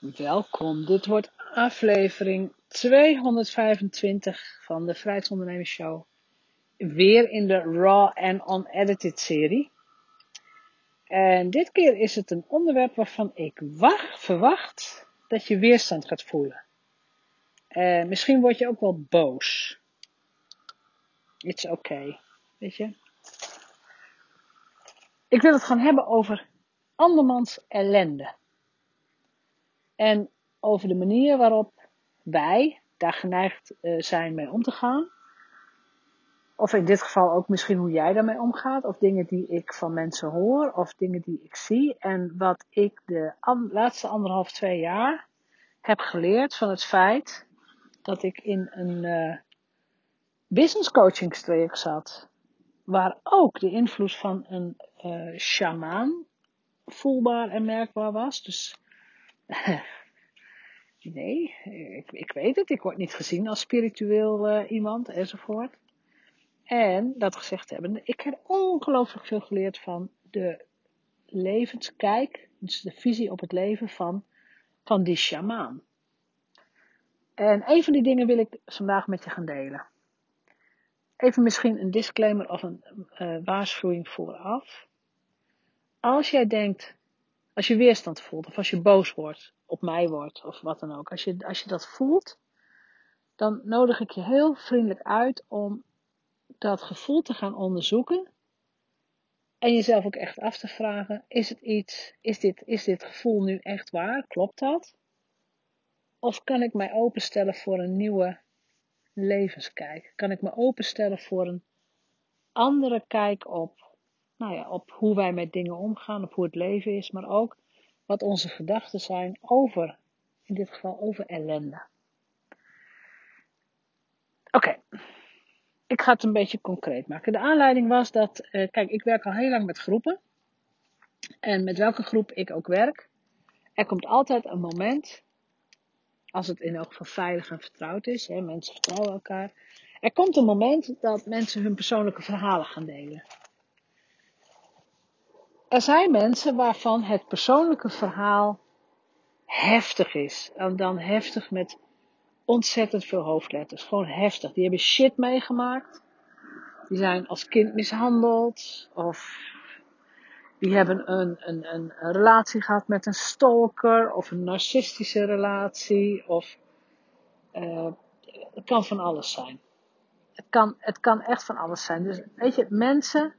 Welkom, dit wordt aflevering 225 van de Vrijheidsondernemers Weer in de Raw en Unedited serie. En dit keer is het een onderwerp waarvan ik wacht, verwacht dat je weerstand gaat voelen. En misschien word je ook wel boos. It's okay, weet je. Ik wil het gaan hebben over andermans ellende. En over de manier waarop wij daar geneigd uh, zijn mee om te gaan. Of in dit geval ook misschien hoe jij daarmee omgaat. Of dingen die ik van mensen hoor. Of dingen die ik zie. En wat ik de laatste anderhalf, twee jaar heb geleerd van het feit dat ik in een uh, business coachingstraject zat. Waar ook de invloed van een uh, shamaan voelbaar en merkbaar was. Dus nee, ik, ik, weet het. Ik word niet gezien als spiritueel uh, iemand enzovoort. En dat gezegd hebben, ik heb ongelooflijk veel geleerd van de levenskijk, dus de visie op het leven van, van die shamaan. En een van die dingen wil ik vandaag met je gaan delen. Even misschien een disclaimer of een uh, waarschuwing vooraf. Als jij denkt, als je weerstand voelt of als je boos wordt, op mij wordt of wat dan ook. Als je, als je dat voelt, dan nodig ik je heel vriendelijk uit om dat gevoel te gaan onderzoeken. En jezelf ook echt af te vragen: is het iets, is dit, is dit gevoel nu echt waar? Klopt dat? Of kan ik mij openstellen voor een nieuwe levenskijk? Kan ik me openstellen voor een andere kijk op, nou ja, op hoe wij met dingen omgaan, op hoe het leven is, maar ook wat onze gedachten zijn over, in dit geval over ellende. Oké, ik ga het een beetje concreet maken. De aanleiding was dat, uh, kijk, ik werk al heel lang met groepen. En met welke groep ik ook werk, er komt altijd een moment, als het in elk geval veilig en vertrouwd is, hè, mensen vertrouwen elkaar. Er komt een moment dat mensen hun persoonlijke verhalen gaan delen. Er zijn mensen waarvan het persoonlijke verhaal heftig is. En dan heftig met ontzettend veel hoofdletters. Gewoon heftig. Die hebben shit meegemaakt. Die zijn als kind mishandeld. Of die hebben een, een, een, relatie gehad met een stalker. Of een narcistische relatie. Of uh, het kan van alles zijn. Het kan, het kan echt van alles zijn. Dus weet je, mensen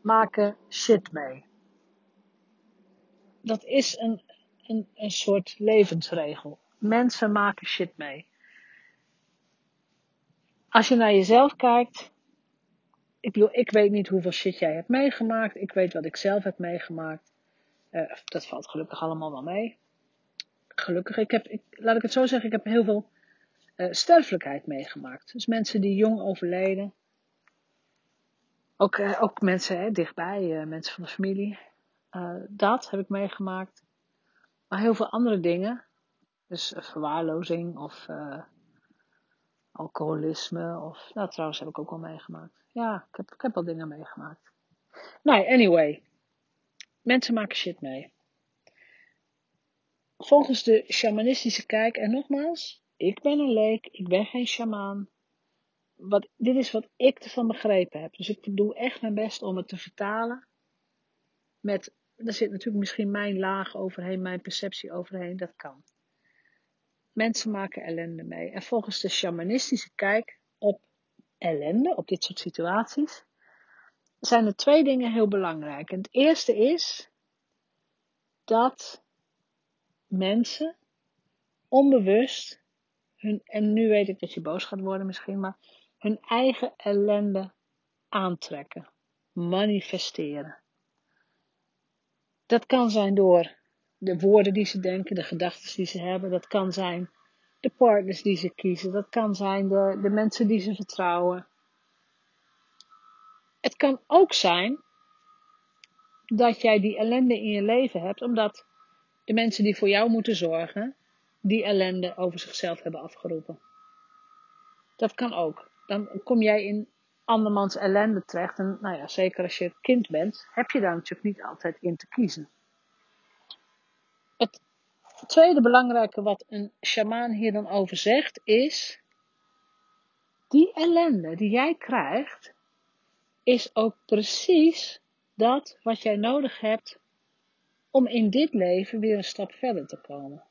maken shit mee dat is een, een, een soort levensregel. Mensen maken shit mee. Als je naar jezelf kijkt, ik bedoel, ik weet niet hoeveel shit jij hebt meegemaakt. Ik weet wat ik zelf heb meegemaakt. Uh, dat valt gelukkig allemaal wel mee. Gelukkig, ik heb, ik, laat ik het zo zeggen, ik heb heel veel uh, sterfelijkheid meegemaakt. Dus mensen die jong overleden. Ook, uh, ook mensen hè, dichtbij, mensen van de familie. Uh, dat heb ik meegemaakt. Maar heel veel andere dingen. Dus uh, verwaarlozing of uh, alcoholisme. Of, nou, trouwens heb ik ook wel meegemaakt. Ja, ik heb, ik heb wel dingen meegemaakt. Nou, anyway. Mensen maken shit mee. Volgens de shamanistische kijk, en nogmaals, ik ben een leek, ik ben geen shamaan. Wat, dit is wat ik ervan begrepen heb. Dus ik doe echt mijn best om het te vertalen met, er zit natuurlijk misschien mijn laag overheen, mijn perceptie overheen, dat kan. Mensen maken ellende mee. En volgens de shamanistische kijk op ellende, op dit soort situaties, zijn er twee dingen heel belangrijk. En het eerste is dat mensen onbewust hun, en nu weet ik dat je boos gaat worden misschien, maar hun eigen ellende aantrekken, manifesteren. Dat kan zijn door de woorden die ze denken, de gedachten die ze hebben. Dat kan zijn de partners die ze kiezen. Dat kan zijn de, de mensen die ze vertrouwen. Het kan ook zijn dat jij die ellende in je leven hebt, omdat de mensen die voor jou moeten zorgen, die ellende over zichzelf hebben afgeroepen. Dat kan ook. Dan kom jij in andermans ellende terecht. En nou ja, zeker als je kind bent, heb je daar natuurlijk niet altijd in te kiezen. Het tweede belangrijke wat een shamaan hier dan over zegt is, die ellende die jij krijgt, is ook precies dat wat jij nodig hebt om in dit leven weer een stap verder te komen.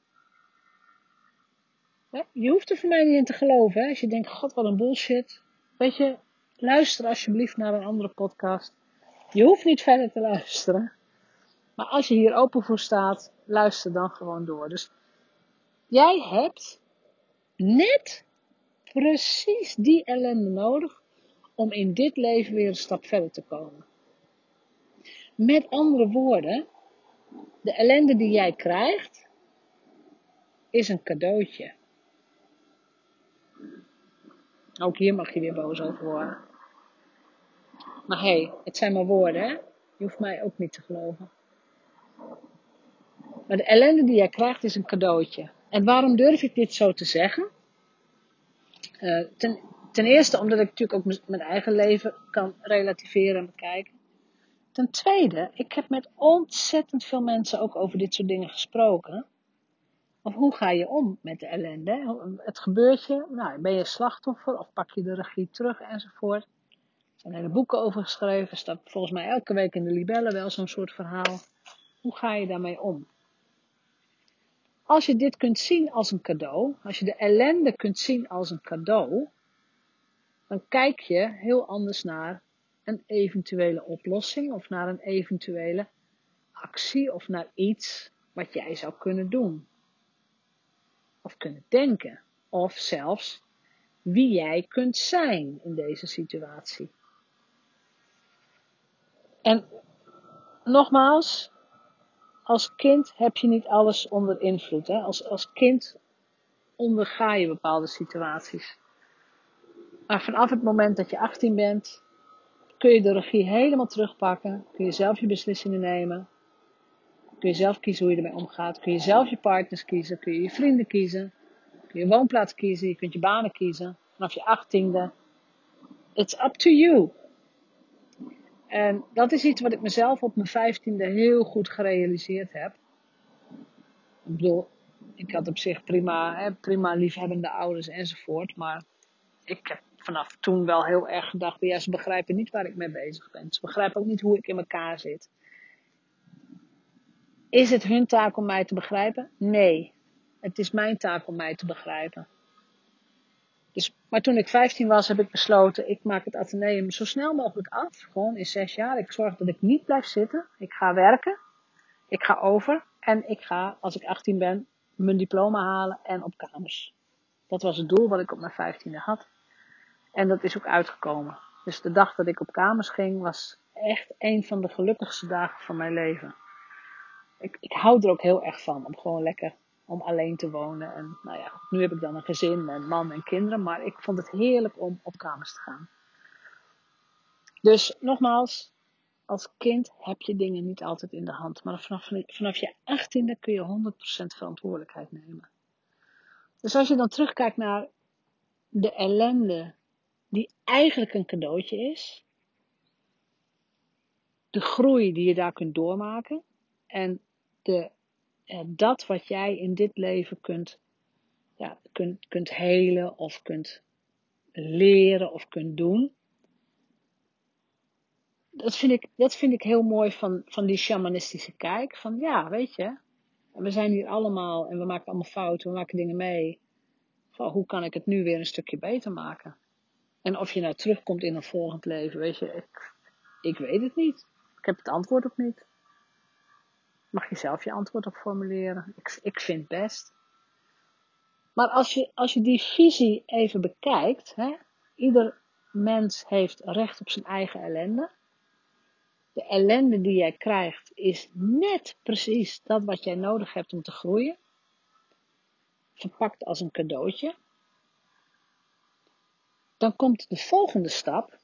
Je hoeft er voor mij niet in te geloven. Hè? Als je denkt, god wat een bullshit. Weet je, luister alsjeblieft naar een andere podcast. Je hoeft niet verder te luisteren. Maar als je hier open voor staat, luister dan gewoon door. Dus jij hebt net precies die ellende nodig om in dit leven weer een stap verder te komen. Met andere woorden, de ellende die jij krijgt, is een cadeautje. Ook hier mag je weer boos over worden. Maar hé, hey, het zijn maar woorden? Je hoeft mij ook niet te geloven. Maar de ellende die jij krijgt is een cadeautje. En waarom durf ik dit zo te zeggen? Uh, ten, ten, eerste omdat ik natuurlijk ook mijn eigen leven kan relativeren en bekijken. Ten tweede, ik heb met ontzettend veel mensen ook over dit soort dingen gesproken. Of hoe ga je om met de ellende? Het gebeurt je, nou, ben je slachtoffer of pak je de regie terug enzovoort. Er zijn hele boeken over geschreven, staat volgens mij elke week in de libellen wel zo'n soort verhaal. Hoe ga je daarmee om? Als je dit kunt zien als een cadeau, als je de ellende kunt zien als een cadeau, dan kijk je heel anders naar een eventuele oplossing of naar een eventuele actie of naar iets wat jij zou kunnen doen. Of kunnen denken. Of zelfs wie jij kunt zijn in deze situatie. En nogmaals, als kind heb je niet alles onder invloed. Hè? Als, als kind onderga je bepaalde situaties. Maar vanaf het moment dat je 18 bent, kun je de regie helemaal terugpakken. Kun je zelf je beslissingen nemen. Kun je zelf kiezen hoe je ermee omgaat. Kun je zelf je partners kiezen. Kun je je vrienden kiezen. Kun je woonplaats kiezen. Je kunt je banen kiezen. Vanaf je achttiende. It's up to you. En dat is iets wat ik mezelf op mijn vijftiende heel goed gerealiseerd heb. Ik bedoel, ik had op zich prima, hè, prima liefhebbende ouders enzovoort. Maar ik heb vanaf toen wel heel erg gedacht, ja, ze begrijpen niet waar ik mee bezig ben. Ze begrijpen ook niet hoe ik in elkaar zit. Is het hun taak om mij te begrijpen? Nee. Het is mijn taak om mij te begrijpen. Dus, maar toen ik 15 was, heb ik besloten, ik maak het ateneum zo snel mogelijk af. Gewoon in zes jaar. Ik zorg dat ik niet blijf zitten. Ik ga werken. Ik ga over. En ik ga, als ik 18 ben, mijn diploma halen en op kamers. Dat was het doel wat ik op mijn 15e had. En dat is ook uitgekomen. Dus de dag dat ik op kamers ging, was echt een van de gelukkigste dagen van mijn leven. Ik, ik hou er ook heel erg van om gewoon lekker om alleen te wonen. En nou ja, nu heb ik dan een gezin en man en kinderen, maar ik vond het heerlijk om op kamers te gaan. Dus nogmaals, als kind heb je dingen niet altijd in de hand, maar vanaf, vanaf je achttiende kun je 100% verantwoordelijkheid nemen. Dus als je dan terugkijkt naar de ellende die eigenlijk een cadeautje is, de groei die je daar kunt doormaken en de dat wat jij in dit leven kunt, ja, kunt, kunt helen of kunt leren of kunt doen. Dat vind ik, dat vind ik heel mooi van, van die shamanistische kijk. Van ja, weet je, we zijn hier allemaal en we maken allemaal fouten, we maken dingen mee. Van, hoe kan ik het nu weer een stukje beter maken? En of je nou terugkomt in een volgend leven, weet je, ik, ik weet het niet. Ik heb het antwoord ook niet mag je zelf je antwoord op formuleren. Ik, ik vind best. Maar als je, als je die visie even bekijkt, hè, ieder mens heeft recht op zijn eigen ellende. De ellende die jij krijgt is net precies dat wat jij nodig hebt om te groeien. Verpakt als een cadeautje. Dan komt de volgende stap,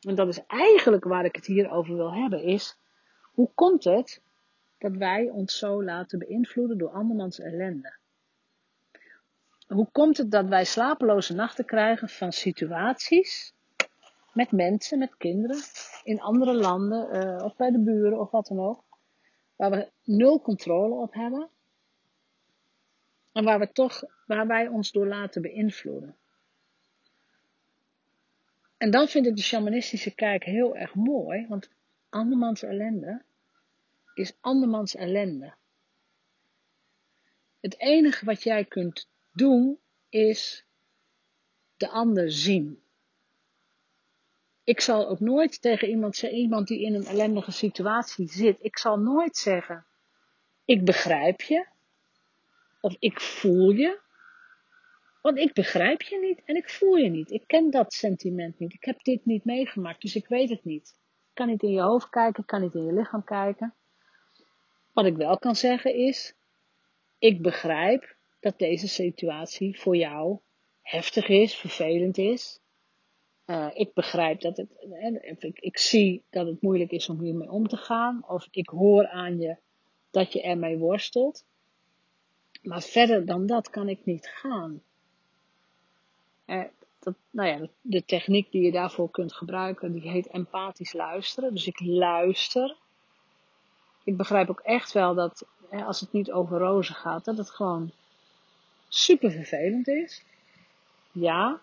en dat is eigenlijk waar ik het hier over wil hebben, is hoe komt het dat wij ons zo laten beïnvloeden door andermans ellende? Hoe komt het dat wij slapeloze nachten krijgen van situaties met mensen, met kinderen, in andere landen uh, of bij de buren of wat dan ook, waar we nul controle op hebben? En waar, we toch, waar wij ons door laten beïnvloeden. En dan vind ik de shamanistische kijk heel erg mooi, want andermans ellende is andermans ellende. Het enige wat jij kunt doen is de ander zien. Ik zal ook nooit tegen iemand zeggen, iemand die in een ellendige situatie zit, ik zal nooit zeggen, ik begrijp je, of ik voel je, want ik begrijp je niet en ik voel je niet. Ik ken dat sentiment niet. Ik heb dit niet meegemaakt, dus ik weet het niet. Ik kan niet in je hoofd kijken, ik kan niet in je lichaam kijken. Wat ik wel kan zeggen is, ik begrijp dat deze situatie voor jou heftig is, vervelend is. Uh, ik begrijp dat het, ik, ik zie dat het moeilijk is om hiermee om te gaan. Of ik hoor aan je dat je ermee worstelt. Maar verder dan dat kan ik niet gaan. Uh, dat, nou ja, de techniek die je daarvoor kunt gebruiken, die heet empathisch luisteren. Dus ik luister. Ik begrijp ook echt wel dat als het niet over rozen gaat, dat het gewoon super vervelend is. Ja.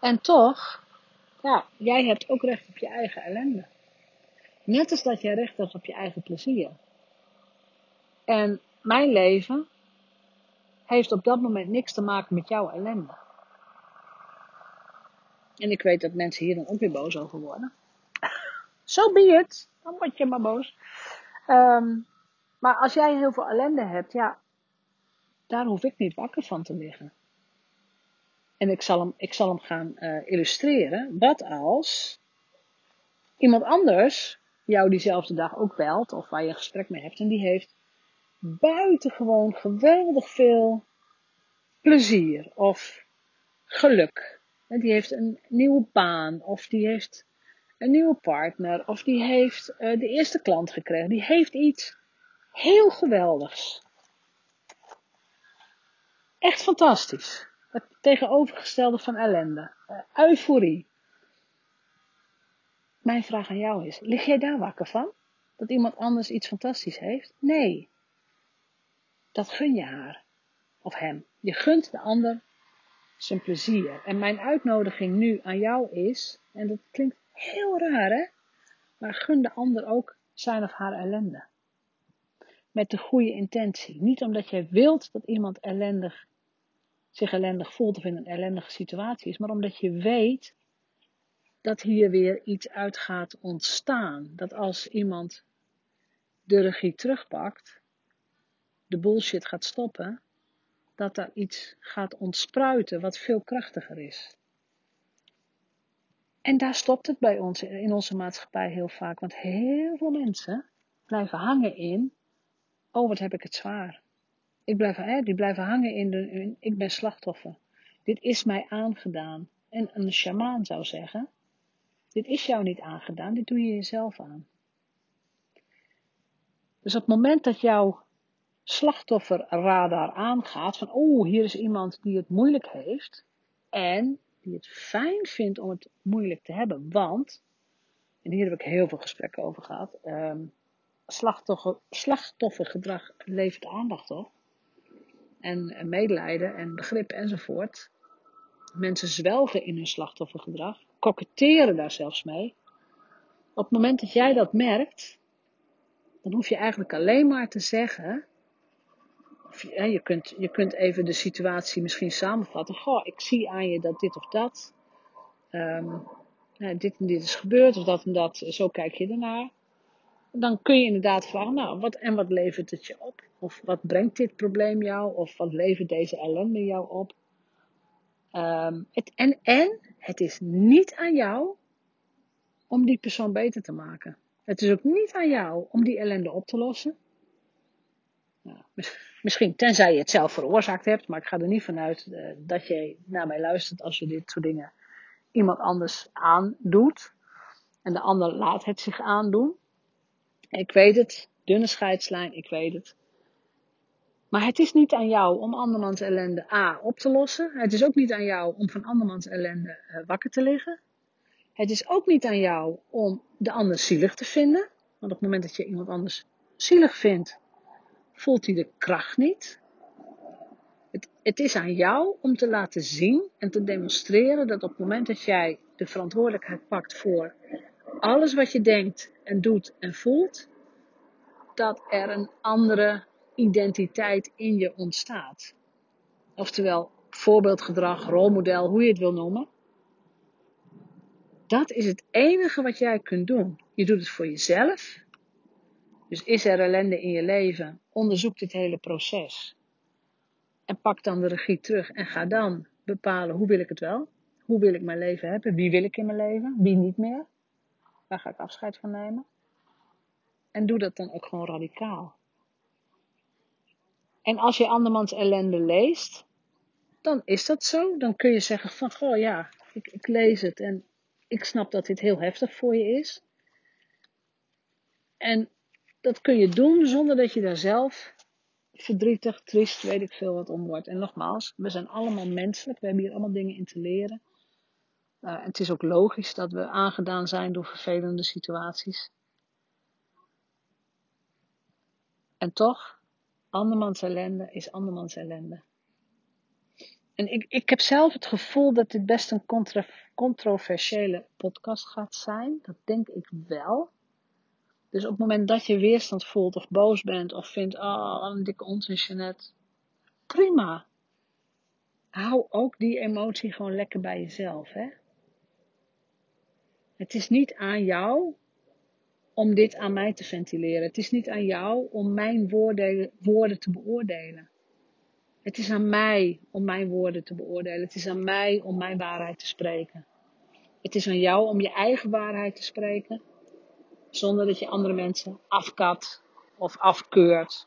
En toch, ja, jij hebt ook recht op je eigen ellende. Net als dat jij recht hebt op je eigen plezier. En mijn leven heeft op dat moment niks te maken met jouw ellende. En ik weet dat mensen hier dan ook weer boos over worden. Zo so. Dan word je maar boos. Um, maar als jij heel veel ellende hebt, ja, daar hoef ik niet wakker van te liggen. En ik zal hem, ik zal hem gaan uh, illustreren. Wat als iemand anders jou diezelfde dag ook belt, of waar je een gesprek mee hebt, en die heeft buitengewoon geweldig veel plezier of geluk. En die heeft een nieuwe baan, of die heeft een nieuwe partner, of die heeft uh, de eerste klant gekregen. Die heeft iets heel geweldigs. Echt fantastisch. Het tegenovergestelde van ellende. Uh, euforie. Mijn vraag aan jou is, lig jij daar wakker van? Dat iemand anders iets fantastisch heeft? Nee. Dat gun je haar. Of hem. Je gunt de ander zijn plezier. En mijn uitnodiging nu aan jou is, en dat klinkt heel raar hè, maar gun de ander ook zijn of haar ellende. Met de goede intentie. Niet omdat jij wilt dat iemand ellendig zich ellendig voelt of in een ellendige situatie is, maar omdat je weet dat hier weer iets uit gaat ontstaan. Dat als iemand de regie terugpakt, de bullshit gaat stoppen, dat er iets gaat ontspruiten wat veel krachtiger is. En daar stopt het bij ons in onze maatschappij heel vaak, want heel veel mensen blijven hangen in, oh wat heb ik het zwaar. Ik blijf, hè, die blijven hangen in, de, ik ben slachtoffer. Dit is mij aangedaan. En een shamaan zou zeggen, dit is jou niet aangedaan, dit doe je jezelf aan. Dus op het moment dat jouw slachtofferradar aangaat, van oh, hier is iemand die het moeilijk heeft en die het fijn vindt om het moeilijk te hebben, want, en hier heb ik heel veel gesprekken over gehad, um, slachtoffer, slachtoffergedrag levert aandacht op en medelijden en begrip enzovoort. Mensen zwelgen in hun slachtoffergedrag, koketteren daar zelfs mee. Op het moment dat jij dat merkt, dan hoef je eigenlijk alleen maar te zeggen. Of je, kunt, je kunt even de situatie misschien samenvatten. Goh, ik zie aan je dat dit of dat. Um, dit en dit is gebeurd, of dat en dat. Zo kijk je ernaar dan kun je inderdaad vragen, nou, wat en wat levert het je op? Of wat brengt dit probleem jou? Of wat levert deze ellende jou op? Um, het, en, en het is niet aan jou om die persoon beter te maken. Het is ook niet aan jou om die ellende op te lossen. Misschien tenzij je het zelf veroorzaakt hebt, maar ik ga er niet vanuit uh, dat je naar mij luistert als je dit soort dingen iemand anders aandoet. En de ander laat het zich aandoen. Ik weet het, dunne scheidslijn, ik weet het. Maar het is niet aan jou om andermans ellende A op te lossen. Het is ook niet aan jou om van andermans ellende uh, wakker te liggen. Het is ook niet aan jou om de ander zielig te vinden. Want op het moment dat je iemand anders zielig vindt, voelt hij de kracht niet. Het, het is aan jou om te laten zien en te demonstreren dat op het moment dat jij de verantwoordelijkheid pakt voor alles wat je denkt en doet en voelt, dat er een andere identiteit in je ontstaat. Oftewel, voorbeeldgedrag, rolmodel, hoe je het wil noemen. Dat is het enige wat jij kunt doen. Je doet het voor jezelf. Dus is er ellende in je leven? Onderzoek dit hele proces. En pak dan de regie terug en ga dan bepalen hoe wil ik het wel? Hoe wil ik mijn leven hebben? Wie wil ik in mijn leven? Wie niet meer? Waar ga ik afscheid van nemen? En doe dat dan ook gewoon radicaal. En als je andermans ellende leest, dan is dat zo. Dan kun je zeggen van, goh ja, ik, ik lees het en ik snap dat dit heel heftig voor je is. En dat kun je doen zonder dat je daar zelf verdrietig, triest, weet ik veel wat om wordt. En nogmaals, we zijn allemaal menselijk. We hebben hier allemaal dingen in te leren. Uh, het is ook logisch dat we aangedaan zijn door vervelende situaties. En toch, andermans ellende is andermans ellende. En ik, ik heb zelf het gevoel dat dit best een controversiële podcast gaat zijn. Dat denk ik wel. Dus op het moment dat je weerstand voelt of boos bent of vindt, oh, een dikke onzin Jeanette. Prima. Hou ook die emotie gewoon lekker bij jezelf, hè. Het is niet aan jou om dit aan mij te ventileren. Het is niet aan jou om mijn woorden, woorden te beoordelen. Het is aan mij om mijn woorden te beoordelen. Het is aan mij om mijn waarheid te spreken. Het is aan jou om je eigen waarheid te spreken, zonder dat je andere mensen afkat of afkeurt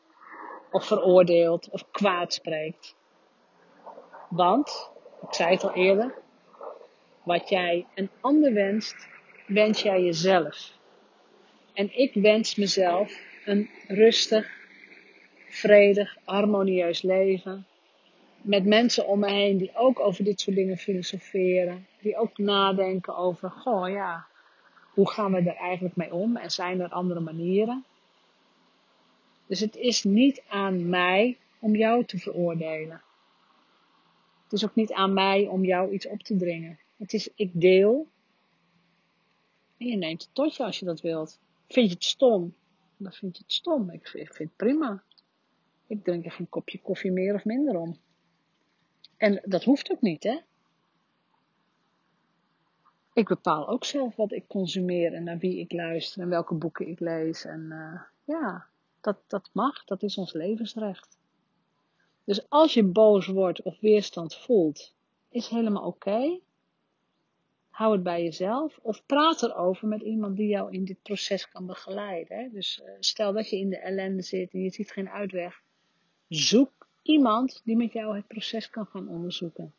of veroordeelt of kwaad spreekt. Want, ik zei het al eerder, wat jij een ander wenst, wens jij jezelf. En ik wens mezelf een rustig, vredig, harmonieus leven. Met mensen om me heen die ook over dit soort dingen filosoferen. Die ook nadenken over, goh ja, hoe gaan we er eigenlijk mee om? En zijn er andere manieren? Dus het is niet aan mij om jou te veroordelen. Het is ook niet aan mij om jou iets op te dringen. Het is, ik deel. En je neemt het tot je als je dat wilt. Vind je het stom? Dan vind je het stom. Ik vind, ik vind het prima. Ik drink er geen kopje koffie meer of minder om. En dat hoeft ook niet, hè? Ik bepaal ook zelf wat ik consumeer en naar wie ik luister en welke boeken ik lees. En uh, ja, dat, dat mag, dat is ons levensrecht. Dus als je boos wordt of weerstand voelt, is helemaal oké. Hou het bij jezelf of praat erover met iemand die jou in dit proces kan begeleiden. Hè? Dus uh, stel dat je in de ellende zit en je ziet geen uitweg. Zoek iemand die met jou het proces kan gaan onderzoeken.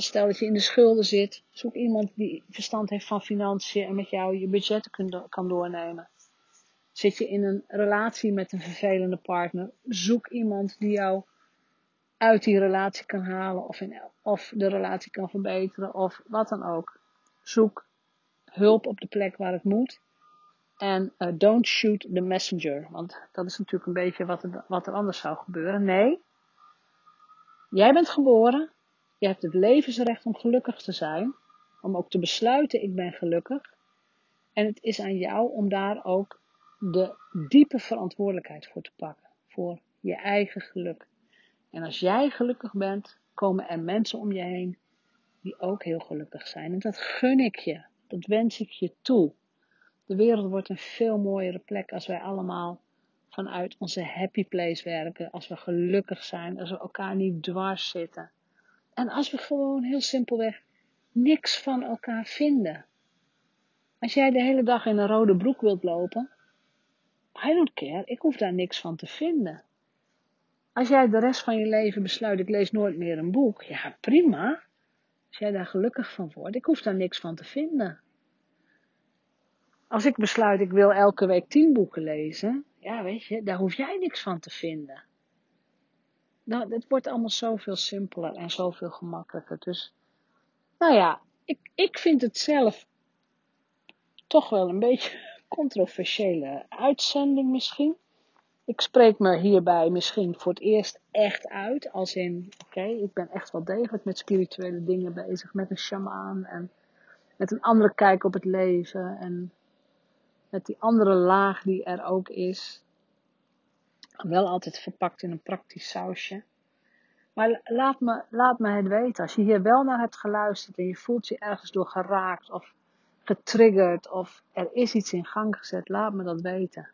Stel dat je in de schulden zit, zoek iemand die verstand heeft van financiën en met jou je budgetten kan doornemen. Zit je in een relatie met een vervelende partner, zoek iemand die jou uit die relatie kan halen of, of de relatie kan verbeteren of wat dan ook. Zoek hulp op de plek waar het moet. En uh, don't shoot the messenger. Want dat is natuurlijk een beetje wat wat er anders zou gebeuren. Nee. Jij bent geboren. Je hebt het levensrecht om gelukkig te zijn. Om ook te besluiten, ik ben gelukkig. En het is aan jou om daar ook de diepe verantwoordelijkheid voor te pakken. Voor je eigen geluk. En als jij gelukkig bent, komen er mensen om je heen die ook heel gelukkig zijn. En dat gun ik je. Dat wens ik je toe. De wereld wordt een veel mooiere plek als wij allemaal vanuit onze happy place werken. Als we gelukkig zijn. Als we elkaar niet dwars zitten. En als we gewoon heel simpelweg niks van elkaar vinden. Als jij de hele dag in een rode broek wilt lopen. I don't care. Ik hoef daar niks van te vinden. Als jij de rest van je leven besluit, ik lees nooit meer een boek, ja prima. Als jij daar gelukkig van wordt, ik hoef daar niks van te vinden. Als ik besluit, ik wil elke week tien boeken lezen, ja weet je, daar hoef jij niks van te vinden. Nou, het wordt allemaal zoveel simpeler en zoveel gemakkelijker. Dus, nou ja, ik, ik vind het zelf toch wel een beetje controversiële uitzending misschien. Ik spreek me hierbij misschien voor het eerst echt uit. Als in, oké, ik ben echt wel degelijk met spirituele dingen bezig. Met een shamaan en met een andere kijk op het leven. En met die andere laag die er ook is. Wel altijd verpakt in een praktisch sausje. Maar laat me, laat me het weten. Als je hier wel naar hebt geluisterd en je voelt je ergens door geraakt of getriggerd of er is iets in gang gezet, laat me dat weten.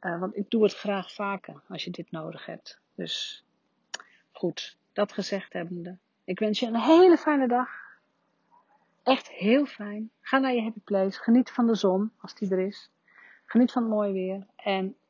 Uh, want ik doe het graag vaker als je dit nodig hebt. Dus goed, dat gezegd hebbende. Ik wens je een hele fijne dag. Echt heel fijn. Ga naar je happy place. Geniet van de zon als die er is. Geniet van het mooie weer. En